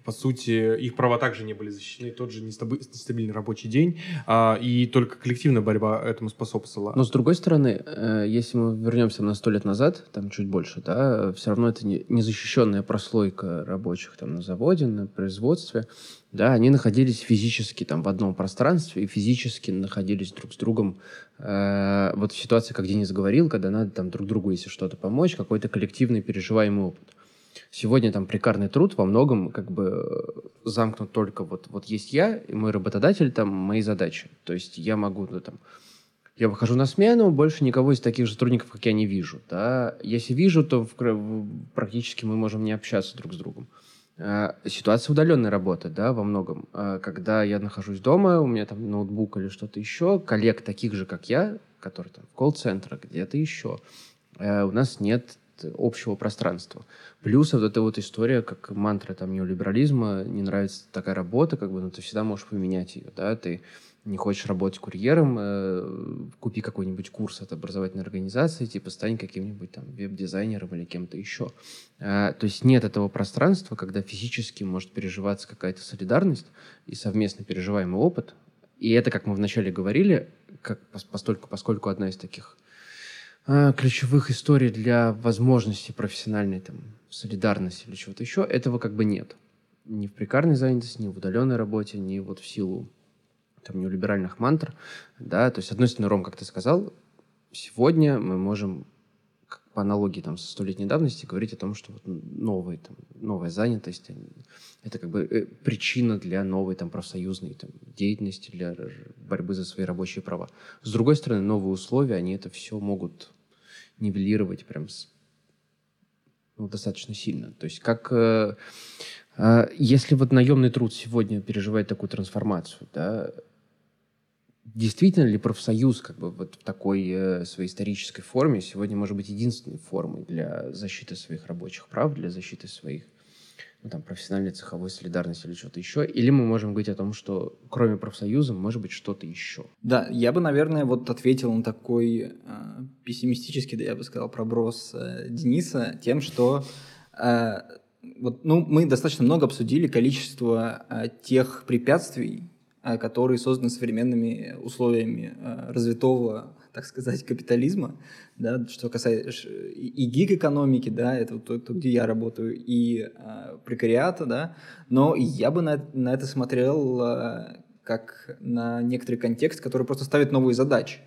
по сути, их права также не были защищены, тот же нестабильный рабочий день, а, и только коллективная борьба этому способствовала. Но, с другой стороны, э, если мы вернемся на сто лет назад, там чуть больше, да, все равно это не незащищенная прослойка рабочих там на заводе, на производстве, да, они находились физически там в одном пространстве и физически находились друг с другом. Э, вот в ситуации, как Денис говорил, когда надо там друг другу, если что-то помочь, какой-то коллективный переживаемый опыт. Сегодня там прикарный труд во многом как бы замкнут только вот, вот есть я и мой работодатель, там мои задачи. То есть я могу ну, там я выхожу на смену, больше никого из таких же сотрудников, как я, не вижу. Да? Если вижу, то в, практически мы можем не общаться друг с другом. А, ситуация удаленной работы, да, во многом. А, когда я нахожусь дома, у меня там ноутбук или что-то еще, коллег таких же, как я, которые там в колл-центрах, где-то еще, а, у нас нет общего пространства. Плюс вот эта вот история, как мантра там неолиберализма, не нравится такая работа, как бы, ну, ты всегда можешь поменять ее, да, ты не хочешь работать курьером, э, купи какой-нибудь курс от образовательной организации, типа стань каким-нибудь там веб-дизайнером или кем-то еще. Э, то есть нет этого пространства, когда физически может переживаться какая-то солидарность и совместно переживаемый опыт. И это, как мы вначале говорили, как, постольку, поскольку одна из таких э, ключевых историй для возможности профессиональной там, солидарности или чего-то еще, этого как бы нет. Ни в прикарной занятости, ни в удаленной работе, ни вот в силу там, неолиберальных мантр, да, то есть, с одной стороны, Ром, как ты сказал, сегодня мы можем по аналогии там, со столетней давности говорить о том, что вот новые, там, новая занятость. Это как бы э, причина для новой там, профсоюзной там, деятельности, для борьбы за свои рабочие права. С другой стороны, новые условия, они это все могут нивелировать прям с, ну, достаточно сильно. То есть как... Э, э, если вот наемный труд сегодня переживает такую трансформацию, да, действительно ли профсоюз как бы вот в такой э, своей исторической форме сегодня может быть единственной формой для защиты своих рабочих прав, для защиты своих ну, там, профессиональной цеховой солидарности или что-то еще? Или мы можем говорить о том, что кроме профсоюза может быть что-то еще? Да, я бы, наверное, вот ответил на такой э, пессимистический, да я бы сказал, проброс э, Дениса тем, что э, вот, ну, мы достаточно много обсудили количество э, тех препятствий, которые созданы современными условиями э, развитого так сказать, капитализма, да, что касается и гиг-экономики, да, это вот то, то, где я работаю, и э, прекариата, да, но я бы на, на это смотрел э, как на некоторый контекст, который просто ставит новые задачи,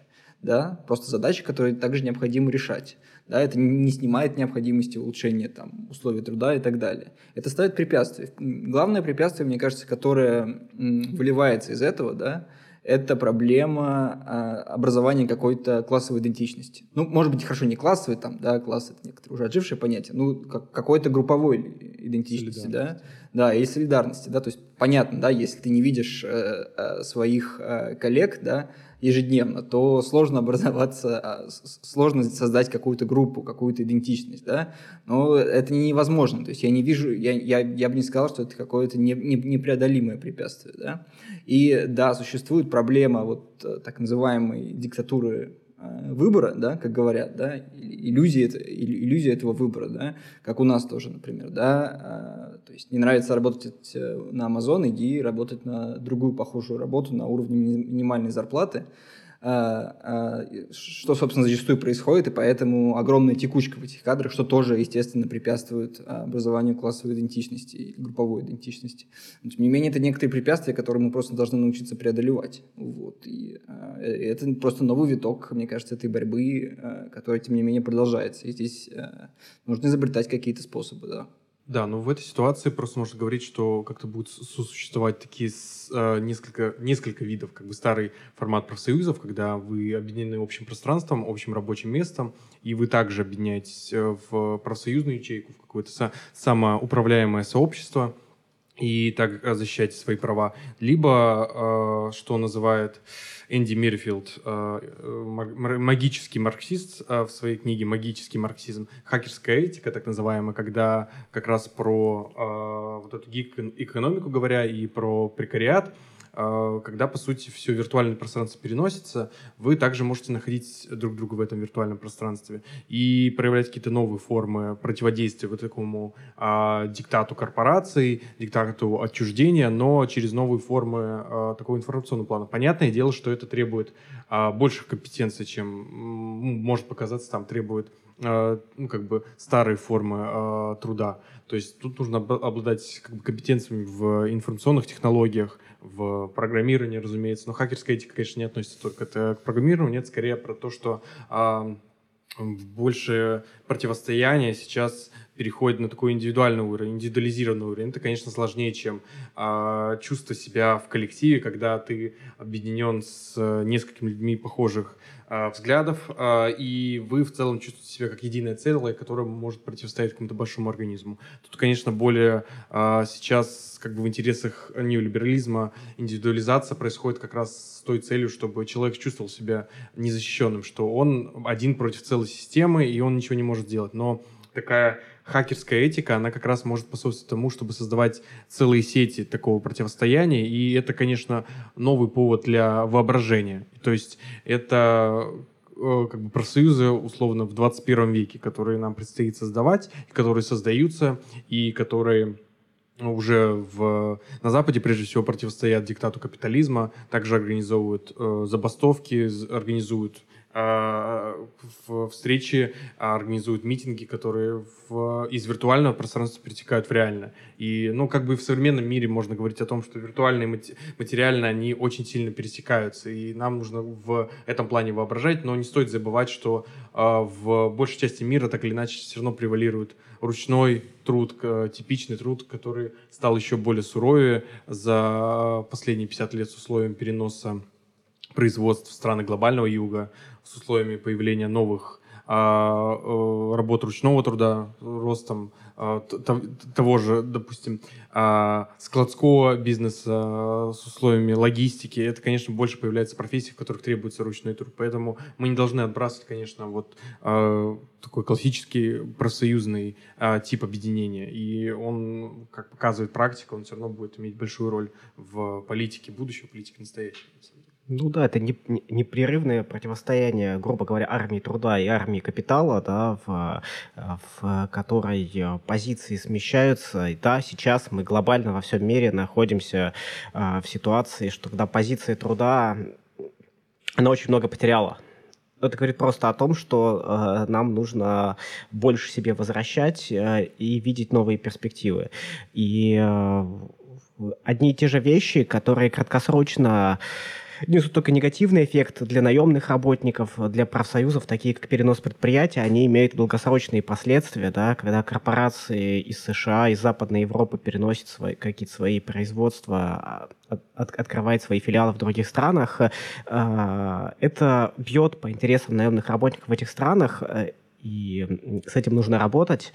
да, просто задачи, которые также необходимо решать. Да, это не снимает необходимости улучшения там, условий труда и так далее. Это ставит препятствия. Главное препятствие, мне кажется, которое выливается из этого, да, это проблема а, образования какой-то классовой идентичности. Ну, может быть, хорошо, не классовой, там, да, класс — это некоторые уже отжившее понятие, ну, как, какой-то групповой идентичности, да, да, и солидарности, да, то есть понятно, да, если ты не видишь э, э, своих э, коллег, да, ежедневно, то сложно образоваться, а, сложно создать какую-то группу, какую-то идентичность, да, но это невозможно, то есть я не вижу, я, я, я бы не сказал, что это какое-то не, не, непреодолимое препятствие, да, и да, существует проблема вот э, так называемой диктатуры выбора, да, как говорят, да, иллюзии, иллюзия этого выбора, да, как у нас тоже, например, да, а, то есть не нравится работать э, на Amazon, иди работать на другую похожую работу на уровне минимальной зарплаты, что, собственно, зачастую происходит, и поэтому огромная текучка в этих кадрах, что тоже, естественно, препятствует образованию классовой идентичности и групповой идентичности. Но, тем не менее, это некоторые препятствия, которые мы просто должны научиться преодолевать. Вот. И это просто новый виток, мне кажется, этой борьбы, который, тем не менее, продолжается. И здесь нужно изобретать какие-то способы, да. Да, но в этой ситуации просто можно говорить, что как-то будут сосуществовать такие э, несколько, несколько видов, как бы старый формат профсоюзов, когда вы объединены общим пространством, общим рабочим местом, и вы также объединяетесь э, в профсоюзную ячейку, в какое-то самоуправляемое сообщество, и так защищаете свои права. Либо, э, что называют Энди Мирфилд, э, магический марксист э, в своей книге «Магический марксизм», хакерская этика, так называемая, когда как раз про вот эту гик-экономику говоря и про прекариат – когда, по сути, все виртуальное пространство переносится, вы также можете находить друг друга в этом виртуальном пространстве и проявлять какие-то новые формы противодействия вот такому а, диктату корпораций, диктату отчуждения, но через новые формы а, такого информационного плана. Понятное дело, что это требует а, больших компетенций, чем может показаться, там требует а, ну, как бы старые формы э, труда. То есть тут нужно обладать как бы, компетенциями в информационных технологиях, в программировании, разумеется. Но хакерская этика, конечно, не относится только к программированию, нет, скорее про то, что э, больше противостояние сейчас переходит на такой индивидуальный уровень, индивидуализированный уровень. Это, конечно, сложнее, чем э, чувствовать себя в коллективе, когда ты объединен с э, несколькими людьми похожих э, взглядов, э, и вы в целом чувствуете себя как единое целое, которое может противостоять какому-то большому организму. Тут, конечно, более э, сейчас как бы в интересах неолиберализма индивидуализация происходит как раз с той целью, чтобы человек чувствовал себя незащищенным, что он один против целой системы, и он ничего не может делать. Но такая хакерская этика, она как раз может способствовать тому, чтобы создавать целые сети такого противостояния, и это, конечно, новый повод для воображения. То есть это э, как бы профсоюзы условно в 21 веке, которые нам предстоит создавать, которые создаются и которые уже в, на Западе прежде всего противостоят диктату капитализма, также организовывают э, забастовки, организуют встречи организуют митинги, которые в, из виртуального пространства перетекают в реальное. И, ну, как бы в современном мире можно говорить о том, что виртуальные и материальные, они очень сильно пересекаются, и нам нужно в этом плане воображать, но не стоит забывать, что э, в большей части мира так или иначе все равно превалирует ручной труд, типичный труд, который стал еще более суровее за последние 50 лет с условием переноса производств страны глобального юга, с условиями появления новых а, э, работ ручного труда, ростом а, того же, допустим, а, складского бизнеса с условиями логистики, это, конечно, больше появляется профессий, в которых требуется ручной труд. Поэтому мы не должны отбрасывать, конечно, вот такой классический профсоюзный тип объединения. И он, как показывает практика, он все равно будет иметь большую роль в политике будущего, политике настоящего. Ну да, это непрерывное противостояние, грубо говоря, армии труда и армии капитала, да, в, в которой позиции смещаются. И да, сейчас мы глобально во всем мире находимся э, в ситуации, что когда позиция труда, она очень много потеряла. Это говорит просто о том, что э, нам нужно больше себе возвращать э, и видеть новые перспективы. И э, одни и те же вещи, которые краткосрочно несут только негативный эффект для наемных работников, для профсоюзов, такие как перенос предприятия, они имеют долгосрочные последствия, да, когда корпорации из США, из Западной Европы переносят свои, какие-то свои производства, а, от, от, открывают свои филиалы в других странах, э, это бьет по интересам наемных работников в этих странах, и с этим нужно работать.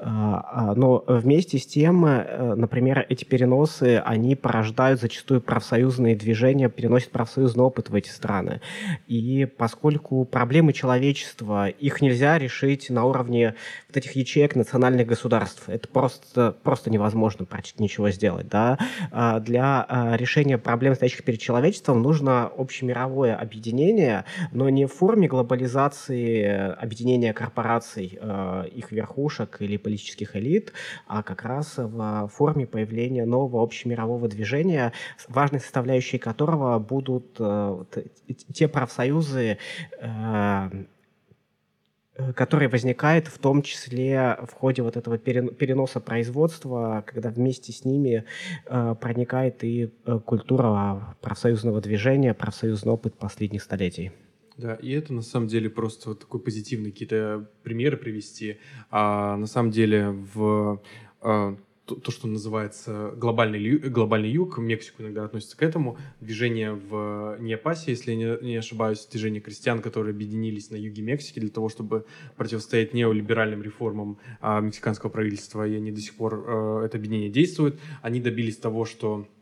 А, а, но вместе с тем, э, например, эти переносы, они порождают зачастую профсоюзные движения, переносят профсоюзный опыт в эти страны. И поскольку проблемы человечества, их нельзя решить на уровне вот этих ячеек национальных государств, это просто, просто невозможно практически ничего сделать. Да? А, для решения проблем, стоящих перед человечеством, нужно общемировое объединение, но не в форме глобализации объединения корпораций, э, их верхушек или политических элит, а как раз в форме появления нового общемирового движения, важной составляющей которого будут э, те профсоюзы, э, которые возникают в том числе в ходе вот этого переноса производства, когда вместе с ними проникает и культура профсоюзного движения, профсоюзный опыт последних столетий. Да, и это на самом деле просто вот такой позитивный какие-то примеры привести. А на самом деле в а, то, то, что называется глобальный, глобальный юг, Мексику иногда относится к этому, движение в Неопасе, если я не, ошибаюсь, движение крестьян, которые объединились на юге Мексики для того, чтобы противостоять неолиберальным реформам а, мексиканского правительства, и они до сих пор, а, это объединение действует, они добились того, что Э,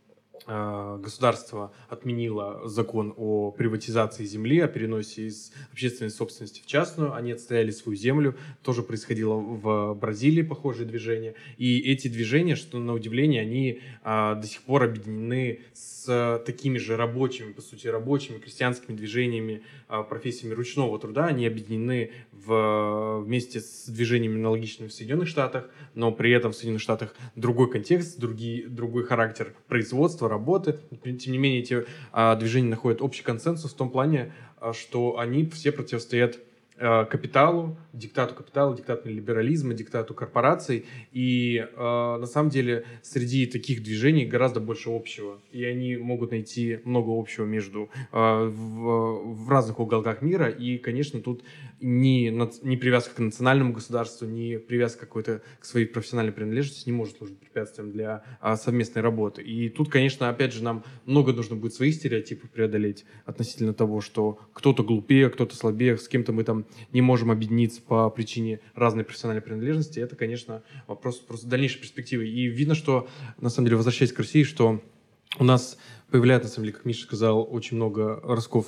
государство отменило закон о приватизации земли, о переносе из общественной собственности в частную. Они отстояли свою землю. Тоже происходило в Бразилии похожее движение. И эти движения, что на удивление, они а, до сих пор объединены с такими же рабочими, по сути, рабочими крестьянскими движениями, а, профессиями ручного труда. Они объединены в, вместе с движениями аналогичными в Соединенных Штатах, но при этом в Соединенных Штатах другой контекст, другие, другой характер производства, работы. Тем не менее, эти а, движения находят общий консенсус в том плане, а, что они все противостоят капиталу, диктату капитала, диктату либерализма, диктату корпораций. И э, на самом деле среди таких движений гораздо больше общего. И они могут найти много общего между э, в, в разных уголках мира. И, конечно, тут ни, ни привязка к национальному государству, ни привязка какой-то к своей профессиональной принадлежности не может служить препятствием для э, совместной работы. И тут, конечно, опять же, нам много нужно будет своих стереотипов преодолеть относительно того, что кто-то глупее, кто-то слабее, с кем-то мы там не можем объединиться по причине разной профессиональной принадлежности, это, конечно, вопрос просто дальнейшей перспективы. И видно, что, на самом деле, возвращаясь к России, что у нас появляется, на самом деле, как Миша сказал, очень много ростков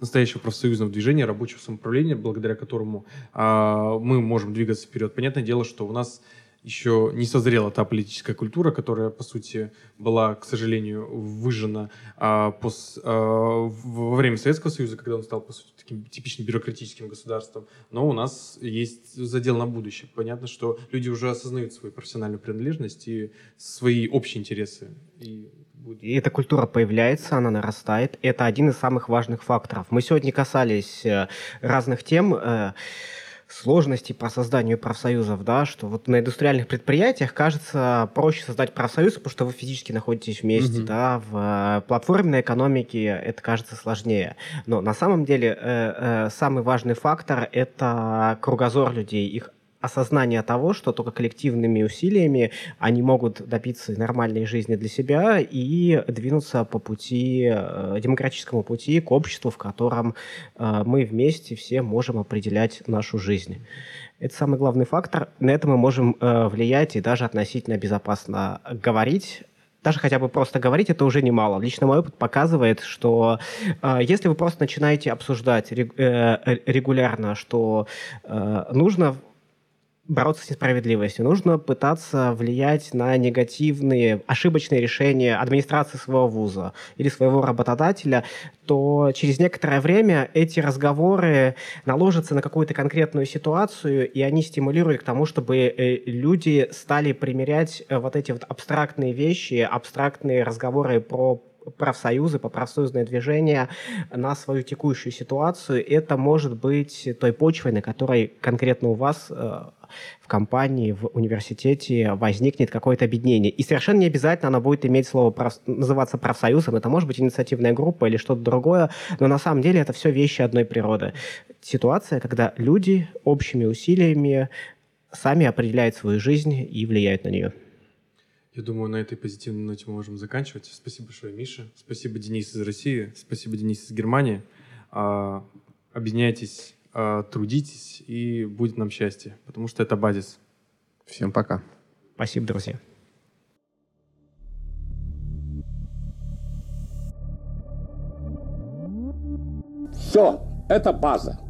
настоящего профсоюзного движения, рабочего самоуправления, благодаря которому а, мы можем двигаться вперед. Понятное дело, что у нас еще не созрела та политическая культура, которая, по сути, была, к сожалению, выжжена а, пос, а, во время Советского Союза, когда он стал, по сути, таким типичным бюрократическим государством. Но у нас есть задел на будущее. Понятно, что люди уже осознают свою профессиональную принадлежность и свои общие интересы. И И эта культура появляется, она нарастает. Это один из самых важных факторов. Мы сегодня касались э, разных тем, сложностей по созданию профсоюзов, да, что вот на индустриальных предприятиях кажется проще создать профсоюз, потому что вы физически находитесь вместе, угу. да, в э, платформенной экономике это кажется сложнее. Но на самом деле э, э, самый важный фактор это кругозор людей, их осознание того, что только коллективными усилиями они могут добиться нормальной жизни для себя и двинуться по пути, э, демократическому пути к обществу, в котором э, мы вместе все можем определять нашу жизнь. Это самый главный фактор. На это мы можем э, влиять и даже относительно безопасно говорить даже хотя бы просто говорить, это уже немало. Лично мой опыт показывает, что э, если вы просто начинаете обсуждать э, регулярно, что э, нужно бороться с несправедливостью. Нужно пытаться влиять на негативные, ошибочные решения администрации своего вуза или своего работодателя, то через некоторое время эти разговоры наложатся на какую-то конкретную ситуацию, и они стимулируют к тому, чтобы э, люди стали примерять э, вот эти вот абстрактные вещи, абстрактные разговоры про профсоюзы, по профсоюзное движение на свою текущую ситуацию. Это может быть той почвой, на которой конкретно у вас э, в компании, в университете возникнет какое-то объединение. И совершенно не обязательно оно будет иметь слово прав... называться профсоюзом. Это может быть инициативная группа или что-то другое, но на самом деле это все вещи одной природы. Ситуация, когда люди общими усилиями сами определяют свою жизнь и влияют на нее. Я думаю, на этой позитивной ноте мы можем заканчивать. Спасибо большое, Миша. Спасибо, Денис из России. Спасибо, Денис из Германии. А, объединяйтесь а, трудитесь, и будет нам счастье, потому что это базис. Всем пока. Спасибо, друзья. Все, это база.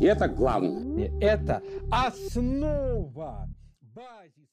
И это главное. Это основа. Базис.